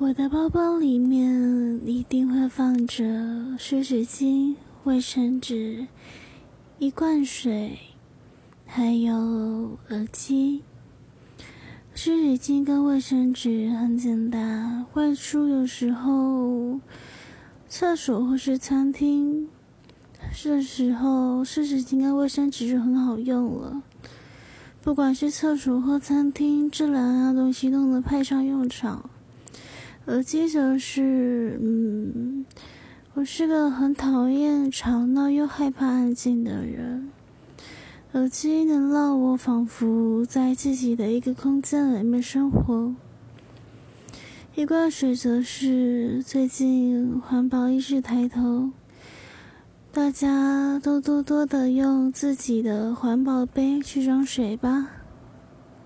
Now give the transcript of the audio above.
我的包包里面一定会放着湿纸巾、卫生纸、一罐水，还有耳机。湿纸巾跟卫生纸很简单，外出有时候，厕所或是餐厅，这时候湿纸巾跟卫生纸就很好用了。不管是厕所或餐厅，这两样东西都能派上用场。耳机则是，嗯，我是个很讨厌吵闹又害怕安静的人。耳机能让我仿佛在自己的一个空间里面生活。一罐水则是最近环保意识抬头，大家都多多的用自己的环保杯去装水吧。